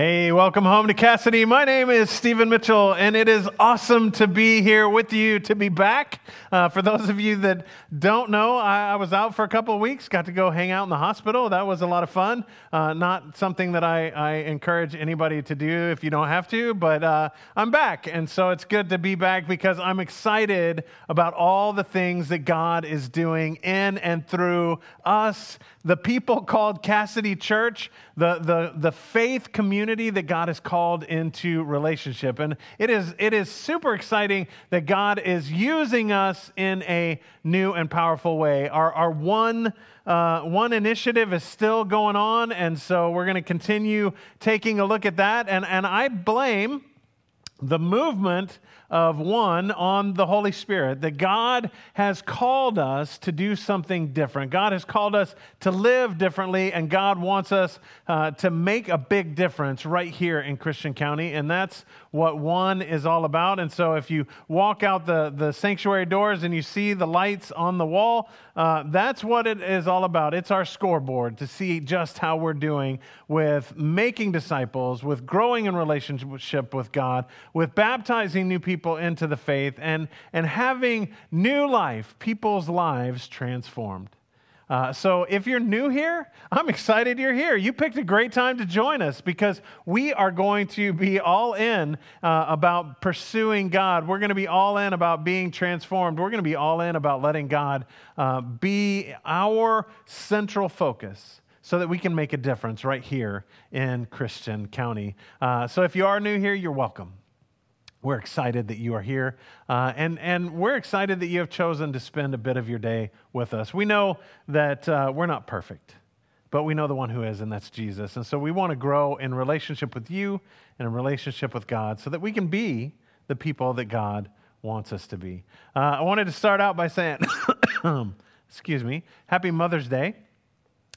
Hey, welcome home to Cassidy. My name is Stephen Mitchell, and it is awesome to be here with you, to be back. Uh, for those of you that don't know, I, I, was out for a couple of weeks, got to go hang out in the hospital. That was a lot of fun. Uh, not something that I, I, encourage anybody to do if you don't have to, but uh, I'm back. And so it's good to be back because I'm excited about all the things that God is doing in and through us, the people called Cassidy Church, the, the, the faith community that God has called into relationship. And it is, it is super exciting that God is using us in a new and powerful way. Our, our one, uh, one initiative is still going on, and so we're going to continue taking a look at that. And, and I blame the movement of one on the Holy Spirit, that God has called us to do something different. God has called us to live differently, and God wants us uh, to make a big difference right here in Christian County. And that's what one is all about. And so if you walk out the, the sanctuary doors and you see the lights on the wall, uh, that's what it is all about. It's our scoreboard to see just how we're doing with making disciples, with growing in relationship with God, with baptizing new people into the faith, and, and having new life, people's lives transformed. Uh, so if you're new here, I'm excited you're here. You picked a great time to join us because we are going to be all in uh, about pursuing God. We're going to be all in about being transformed. We're going to be all in about letting God uh, be our central focus so that we can make a difference right here in Christian County. Uh, so if you are new here, you're welcome. We're excited that you are here, uh, and, and we're excited that you have chosen to spend a bit of your day with us. We know that uh, we're not perfect, but we know the one who is, and that's Jesus. And so we want to grow in relationship with you and in relationship with God so that we can be the people that God wants us to be. Uh, I wanted to start out by saying, excuse me, Happy Mother's Day.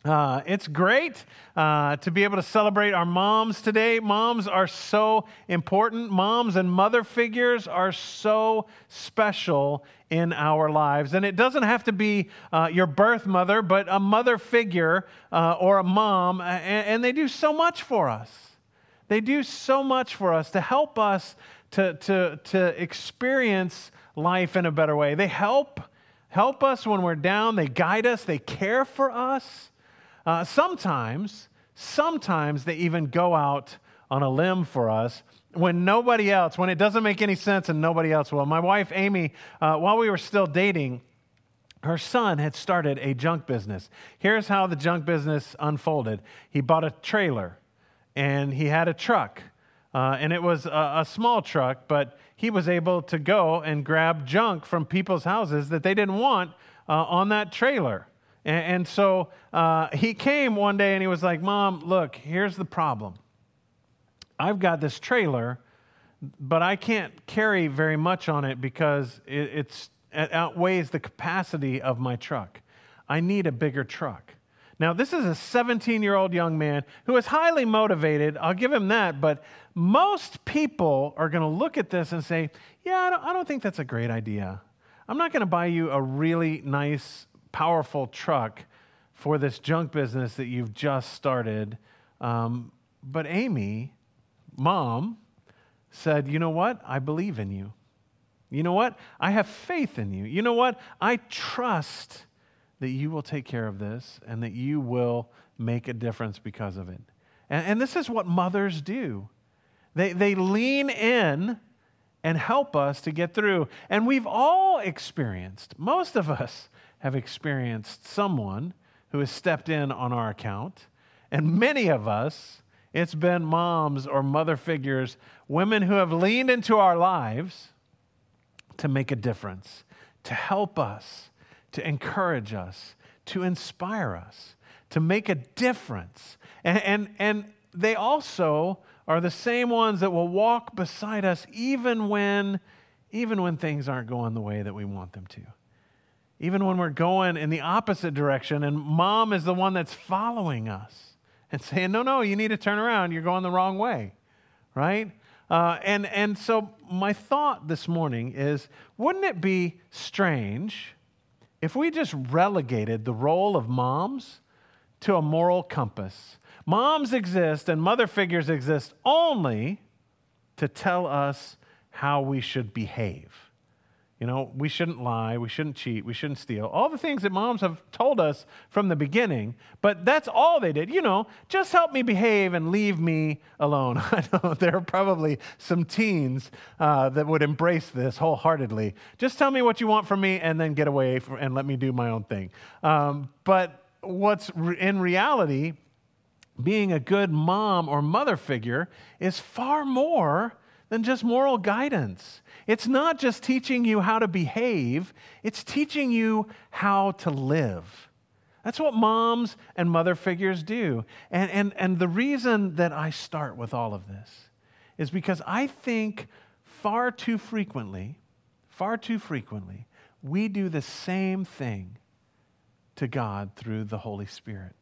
Uh, it's great uh, to be able to celebrate our moms today. Moms are so important. Moms and mother figures are so special in our lives. And it doesn't have to be uh, your birth mother, but a mother figure uh, or a mom. And, and, they do so much for us. They do so much for us to help us to, to, to experience life in a better way. They help, help us when we're down, they guide us, they care for us. Uh, sometimes, sometimes they even go out on a limb for us when nobody else, when it doesn't make any sense and nobody else will. My wife, Amy, uh, while we were still dating, her son had started a junk business. Here's how the junk business unfolded he bought a trailer and he had a truck. Uh, and it was a, a, small truck, but he was able to go and grab junk from people's houses that they didn't want uh, on that trailer. And, and so uh, he came one day and he was like, Mom, look, here's the problem. I've got this trailer, but I can't carry very much on it because it, it's, it outweighs the capacity of my truck. I need a bigger truck. Now, this is a 17 year old young man who is highly motivated. I'll give him that. But most people are going to look at this and say, Yeah, I don't, I don't think that's a great idea. I'm not going to buy you a really nice powerful truck for this junk business that you've just started. Um, but Amy, mom, said, You know what? I believe in you. You know what? I have faith in you. You know what? I trust that you will take care of this and that you will make a difference because of it. And, and this is what mothers do they, they lean in and help us to get through. And we've all experienced, most of us have experienced someone who has stepped in on our account. And many of us, it's been moms or mother figures, women who have leaned into our lives to make a difference, to help us, to encourage us, to inspire us, to make a difference. And, and, and they also are the same ones that will walk beside us even when, even when things aren't going the way that we want them to even when we're going in the opposite direction, and mom is the one that's following us and saying, No, no, you need to turn around. You're going the wrong way, right? Uh, and, and so, my thought this morning is wouldn't it be strange if we just relegated the role of moms to a moral compass? Moms exist and mother figures exist only to tell us how we should behave. You know, we shouldn't lie, we shouldn't cheat, we shouldn't steal. All the things that moms have told us from the beginning, but that's all they did. You know, just help me behave and leave me alone. I know there are probably some teens uh, that would embrace this wholeheartedly. Just tell me what you want from me and then get away from, and let me do my own thing. Um, but what's re- in reality, being a good mom or mother figure is far more than just moral guidance. It's not just teaching you how to behave, it's teaching you how to live. That's what moms and mother figures do. And, and, and the reason that I start with all of this is because I think far too frequently, far too frequently, we do the same thing to God through the Holy Spirit.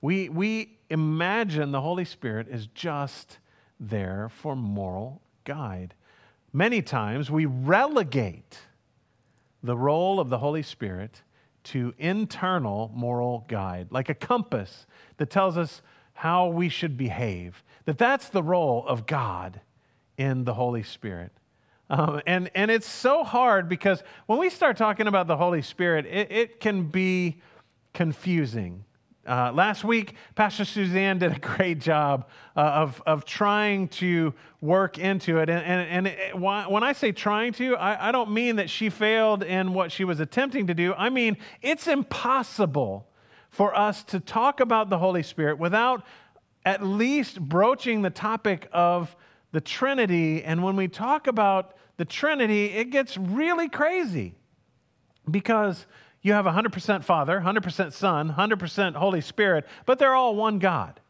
We, we imagine the Holy Spirit is just there for moral guide. Many times we relegate the role of the Holy Spirit to internal moral guide, like a compass that tells us how we should behave. That that's the role of God in the Holy Spirit. Um, and, and it's so hard because when we start talking about the Holy Spirit, it, it can be confusing. Uh, last week, Pastor Suzanne did a great job uh, of, of trying to work into it. And, and, and it, when I say trying to, I, I don't mean that she failed in what she was attempting to do. I mean, it's impossible for us to talk about the Holy Spirit without at least broaching the topic of the Trinity. And when we talk about the Trinity, it gets really crazy because you have 100% Father, 100% Son, 100% Holy Spirit, but they're all one God.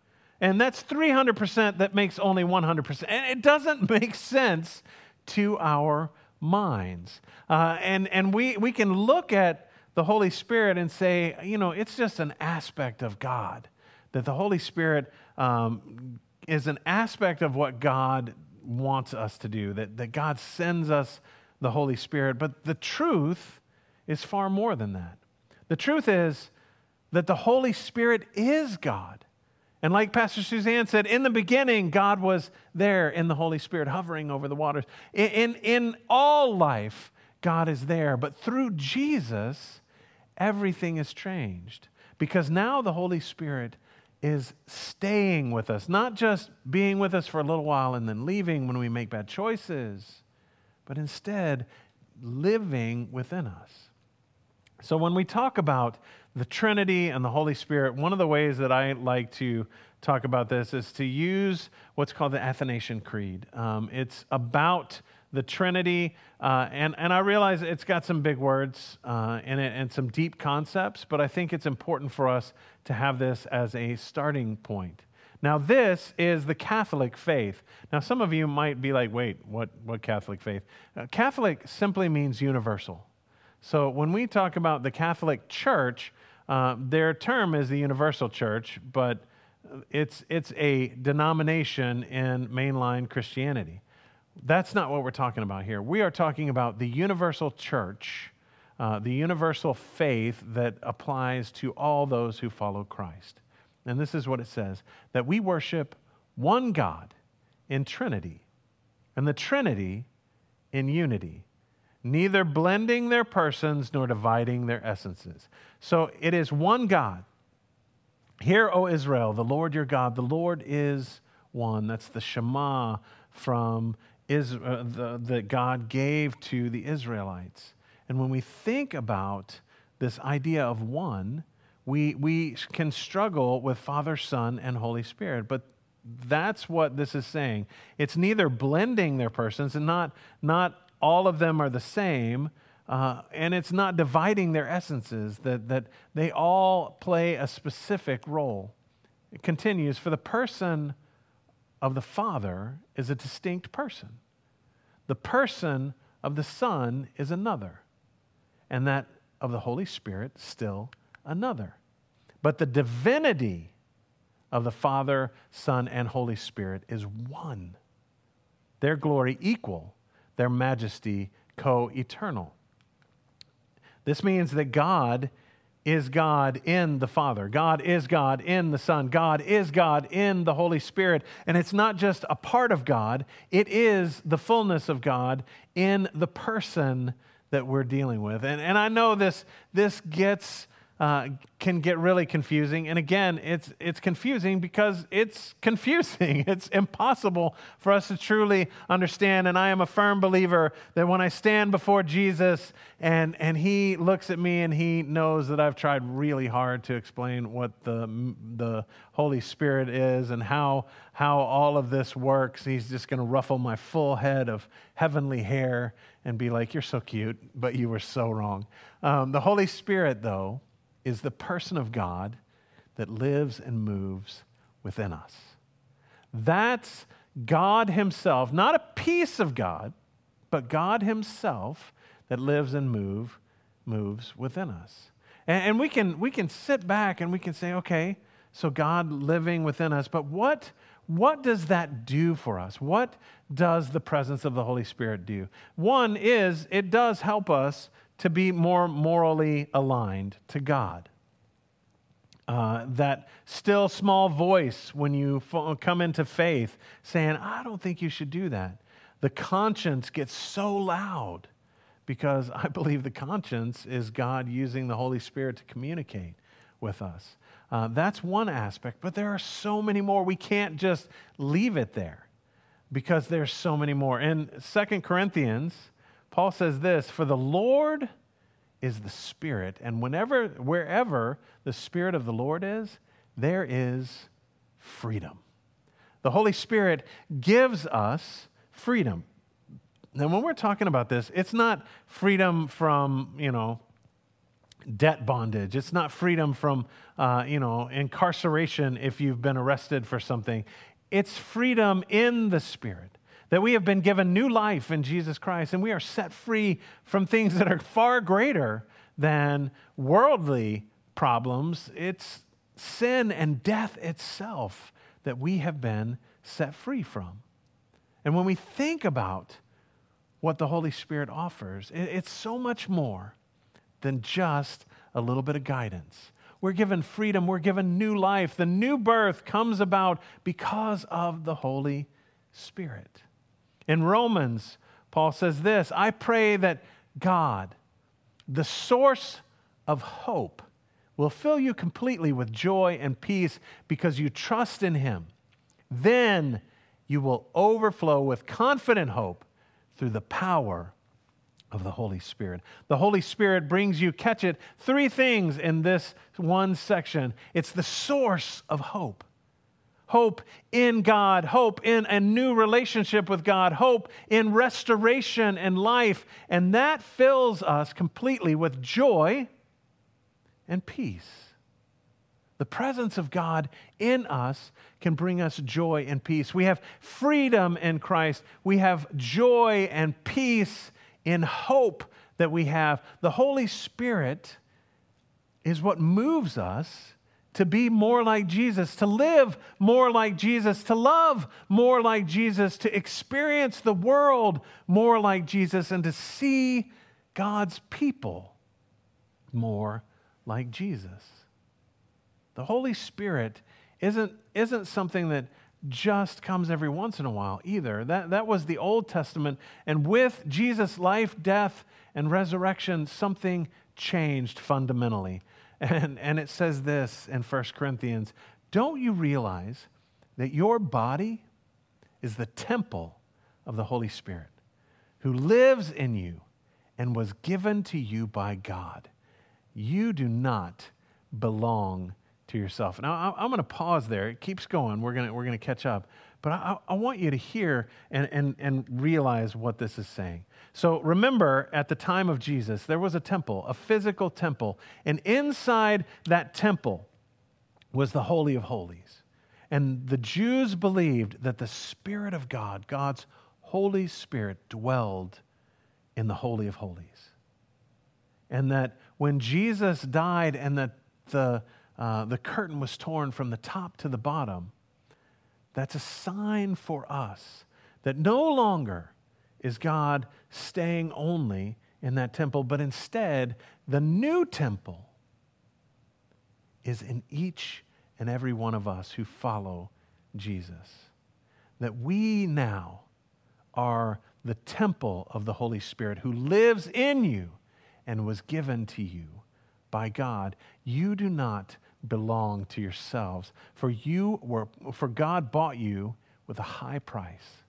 And that's 300% that makes only 100%. And it doesn't make sense to our minds. Uh, and and we, we can look at the Holy Spirit and say, you know, it's just an aspect of God. That the Holy Spirit um, is an aspect of what God wants us to do, that, that God sends us the Holy Spirit. But the truth is far more than that. The truth is that the Holy Spirit is God. And like Pastor Suzanne said, in the beginning, God was there in the Holy Spirit, hovering over the waters. In, in, in, all life, God is there. But through Jesus, everything is changed. Because now the Holy Spirit is staying with us, not just being with us for a little while and then leaving when we make bad choices, but instead living within us. So, when we talk about the Trinity and the Holy Spirit, one of the ways that I like to talk about this is to use what's called the Athanasian Creed. Um, it's about the Trinity, uh, and, and I realize it's got some big words uh, in it and some deep concepts, but I think it's important for us to have this as a starting point. Now, this is the Catholic faith. Now, some of you might be like, wait, what, what Catholic faith? Uh, Catholic simply means universal. So when we talk about the Catholic Church, uh, their term is the Universal Church, but it's, it's a denomination in mainline Christianity. That's not what we're talking about here. We are talking about the universal church, uh, the universal faith that applies to all those who follow Christ. And this is what it says that we worship one God in Trinity, and the Trinity in unity neither blending their persons nor dividing their essences. So it is one God. Hear, O Israel, the Lord your God, the Lord is one. That's the Shema from Israel, uh, the, that God gave to the Israelites. And when we think about this idea of one, we, we can struggle with Father, Son, and Holy Spirit. But that's what this is saying. It's neither blending their persons and not, not all of them are the same, uh, and it's not dividing their essences, that, that they all play a specific role. It continues For the person of the Father is a distinct person, the person of the Son is another, and that of the Holy Spirit still another. But the divinity of the Father, Son, and Holy Spirit is one. Their glory equal their majesty co eternal. This means that God is God in the Father. God is God in the Son. God is God in the Holy Spirit. And it's not just a part of God, it is the fullness of God in the person that we're dealing with. And, and I know this, this gets uh, can get really confusing. And again, it's, it's confusing because it's confusing. It's impossible for us to truly understand. And I am a firm believer that when I stand before Jesus and, and he looks at me and he knows that I've tried really hard to explain what the, the Holy Spirit is and how, how all of this works, he's just going to ruffle my full head of heavenly hair and be like, You're so cute, but you were so wrong. Um, the Holy Spirit, though, is the person of God that lives and moves within us. That's God Himself, not a piece of God, but God Himself that lives and move, moves within us. And, and we, can, we can sit back and we can say, okay, so God living within us, but what, what does that do for us? What does the presence of the Holy Spirit do? One is it does help us to be more morally aligned to God. Uh, that still small voice when you come into faith saying, I don't think you should do that. The conscience gets so loud because I believe the conscience is God using the Holy Spirit to communicate with us. Uh, that's one aspect, but there are so many more. We can't just leave it there because there's so many more. In Second Corinthians, Paul says this For the Lord is the Spirit, and whenever, wherever the Spirit of the Lord is, there is freedom. The Holy Spirit gives us freedom. Now, when we're talking about this, it's not freedom from, you know, debt bondage. It's not freedom from, uh, you know, incarceration if you've been arrested for something. It's freedom in the Spirit that we have been given new life in Jesus Christ and we are set free from things that are far greater than worldly problems. It's sin and death itself that we have been set free from. And when we think about what the Holy Spirit offers, it's so much more than just a little bit of guidance. We're given freedom, we're given new life. The new birth comes about because of the Holy Spirit. In Romans, Paul says this I pray that God, the source of hope, will fill you completely with joy and peace because you trust in Him. Then you will overflow with confident hope through the power of the Holy Spirit. The Holy Spirit brings you, catch it, three things in this one section. It's the source of hope hope in God, hope in a new relationship with God, hope in restoration and life. And that fills us completely with joy and peace. The presence of God in us can bring us joy and peace. We have freedom in Christ. We have joy and peace in hope that we have. The Holy Spirit is what moves us to be more like Jesus, to live more like Jesus, to love more like Jesus, to experience the world more like Jesus, and to see God's people more like Jesus. The Holy Spirit isn't, isn't something that just comes every once in a while either. That, that was the Old Testament. And with Jesus' life, death, and resurrection, something changed fundamentally. And, and it says this in 1 Corinthians Don't you realize that your body is the temple of the Holy Spirit who lives in you and was given to you by God? You do not belong to yourself. Now, I'm going to pause there. It keeps going. We're going we're going to catch up. But I, I want you to hear and, and, and realize what this is saying. So remember, at the time of Jesus, there was a temple, a physical temple. And inside that temple was the Holy of Holies. And the Jews believed that the Spirit of God, God's Holy Spirit, dwelled in the Holy of Holies. And that when Jesus died and that the, uh, the curtain was torn from the top to the bottom, that's a sign for us that no longer is God staying only in that temple, but instead, the new temple is in each and every one of us who follow Jesus. That we now are the temple of the Holy Spirit who lives in you and was given to you by God. You do not belong to yourselves, for you were for God bought you with a high price.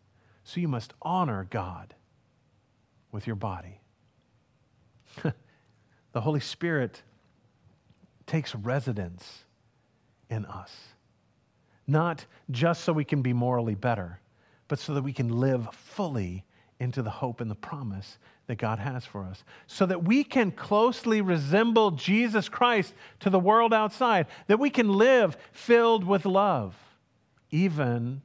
So you must honor God with your body. the Holy Spirit takes residence in us, not just so we can be morally better, but so that we can live fully into the hope and the promise that God has for us, so that we can closely resemble Jesus Christ to the world outside, that we can live filled with love, even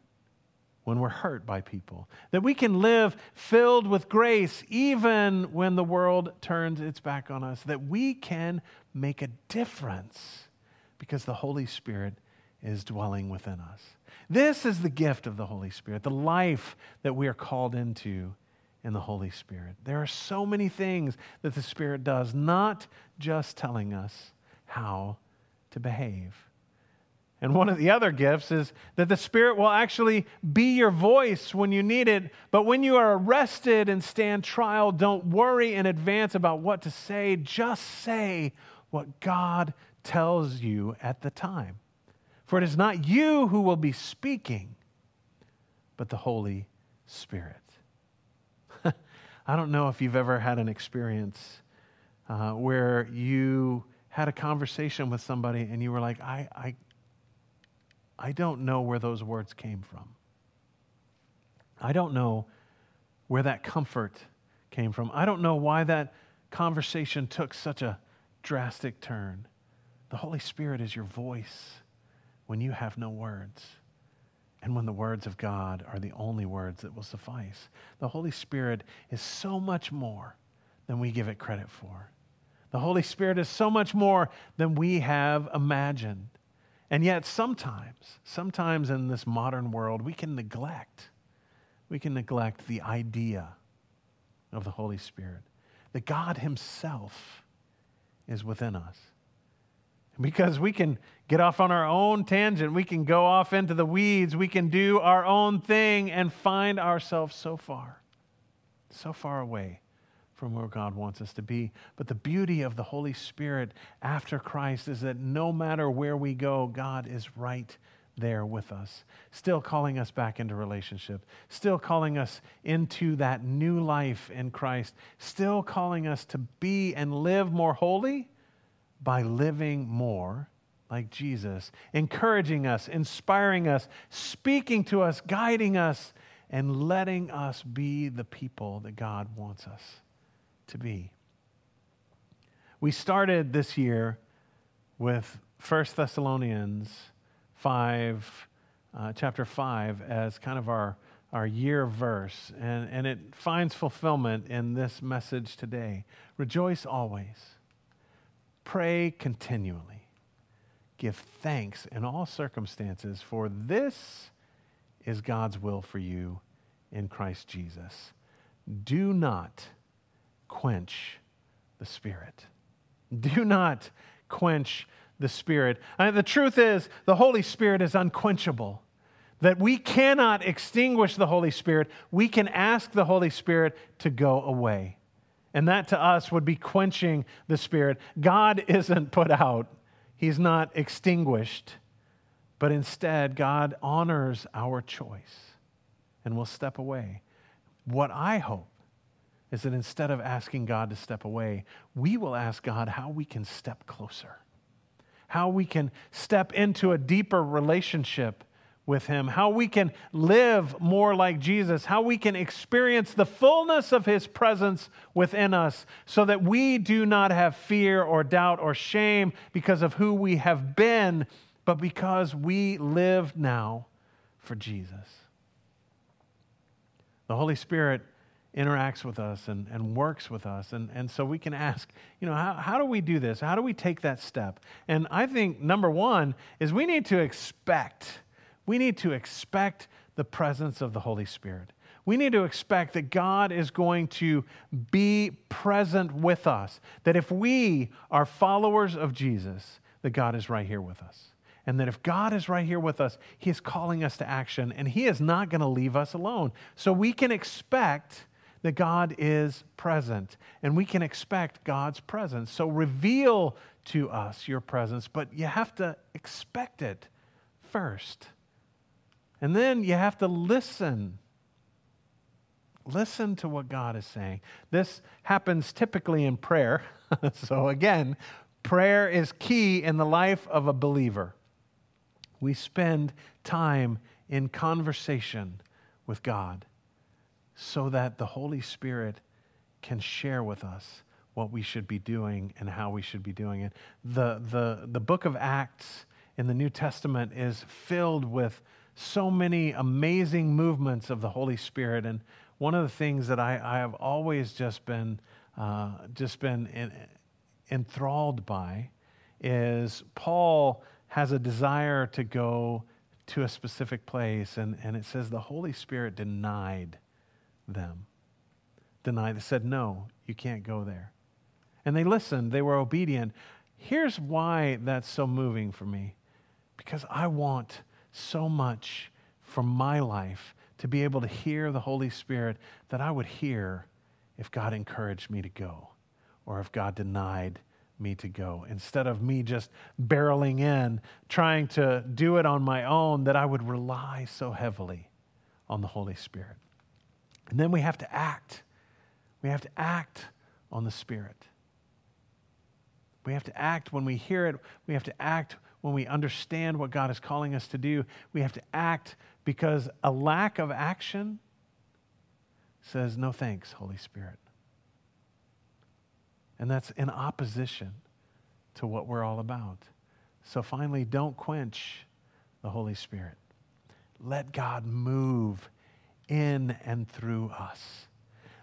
when we're hurt by people, that we can live filled with grace, even when the world turns its back on us, that we can make a difference because the Holy Spirit is dwelling within us. This is the gift of the Holy Spirit, the life that we are called into the Holy Spirit. There are so many things that the Spirit does, not just telling us how to behave. And one of the other gifts is that the Spirit will actually be your voice when you need it. But when you are arrested and stand trial, don't worry in advance about what to say. Just say what God tells you at the time. For it is not you who will be speaking, but the Holy Spirit. I don't know if you've ever had an experience uh, where you had a conversation with somebody and you were like, I, I, I don't know where those words came from. I don't know where that comfort came from. I don't know why that conversation took such a drastic turn. The Holy Spirit is your voice when you have no words and when the words of God are the only words that will suffice. The Holy Spirit is so much more than we give it credit for. The Holy Spirit is so much more than we have imagined. And yet, sometimes, sometimes in this modern world, we can neglect, we can neglect the idea of the Holy Spirit, that God Himself is within us because we can get off on our own tangent. We can go off into the weeds. We can do our own thing and find ourselves so far, so far away from where God wants us to be. But the beauty of the Holy Spirit after Christ is that no matter where we go, God is right there with us, still calling us back into relationship, still calling us into that new life in Christ, still calling us to be and live more holy by living more like Jesus, encouraging us, inspiring us, speaking to us, guiding us, and letting us be the people that God wants us to be. We started this year with 1 Thessalonians 5, uh, chapter 5, as kind of our, our year verse, and, and it finds fulfillment in this message today. Rejoice always Pray continually. Give thanks in all circumstances, for this is God's will for you in Christ Jesus. Do not quench the Spirit. Do not quench the Spirit. And the truth is, the Holy Spirit is unquenchable. That we cannot extinguish the Holy Spirit. We can ask the Holy Spirit to go away. And that to us would be quenching the Spirit. God isn't put out, He's not extinguished, but instead, God honors our choice and will step away. What I hope is that instead of asking God to step away, we will ask God how we can step closer, how we can step into a deeper relationship with Him, how we can live more like Jesus, how we can experience the fullness of His presence within us so that we do not have fear or doubt or shame because of who we have been, but because we live now for Jesus. The Holy Spirit interacts with us and, and works with us. And, and so we can ask, you know, how, how do we do this? How do we take that step? And I think number one is we need to expect we need to expect the presence of the Holy Spirit. We need to expect that God is going to be present with us. That if we are followers of Jesus, that God is right here with us. And that if God is right here with us, He is calling us to action and He is not going to leave us alone. So we can expect that God is present and we can expect God's presence. So reveal to us your presence, but you have to expect it first. And then you have to listen. Listen to what God is saying. This happens typically in prayer. so, again, prayer is key in the life of a believer. We spend time in conversation with God so that the Holy Spirit can share with us what we should be doing and how we should be doing it. The, the, the book of Acts in the New Testament is filled with so many amazing movements of the Holy Spirit. And one of the things that I, I have always just been, uh, just been in, enthralled by is Paul has a desire to go to a specific place, and, and it says the Holy Spirit denied them. Denied. They said, No, you can't go there. And they listened, they were obedient. Here's why that's so moving for me because I want so much from my life to be able to hear the Holy Spirit that I would hear if God encouraged me to go or if God denied me to go. Instead of me just barreling in, trying to do it on my own, that I would rely so heavily on the Holy Spirit. And then we have to act. We have to act on the Spirit. We have to act when we hear it. We have to act when we understand what God is calling us to do. We have to act because a lack of action says, No thanks, Holy Spirit. And that's in opposition to what we're all about. So finally, don't quench the Holy Spirit. Let God move in and through us.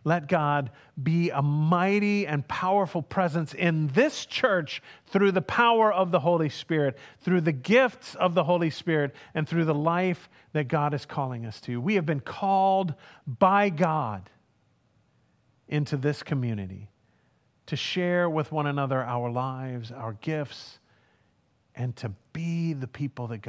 Let God be a mighty and powerful presence in this church through the power of the Holy Spirit, through the gifts of the Holy Spirit, and through the life that God is calling us to. We have been called by God into this community to share with one another our lives, our gifts, and to be the people that God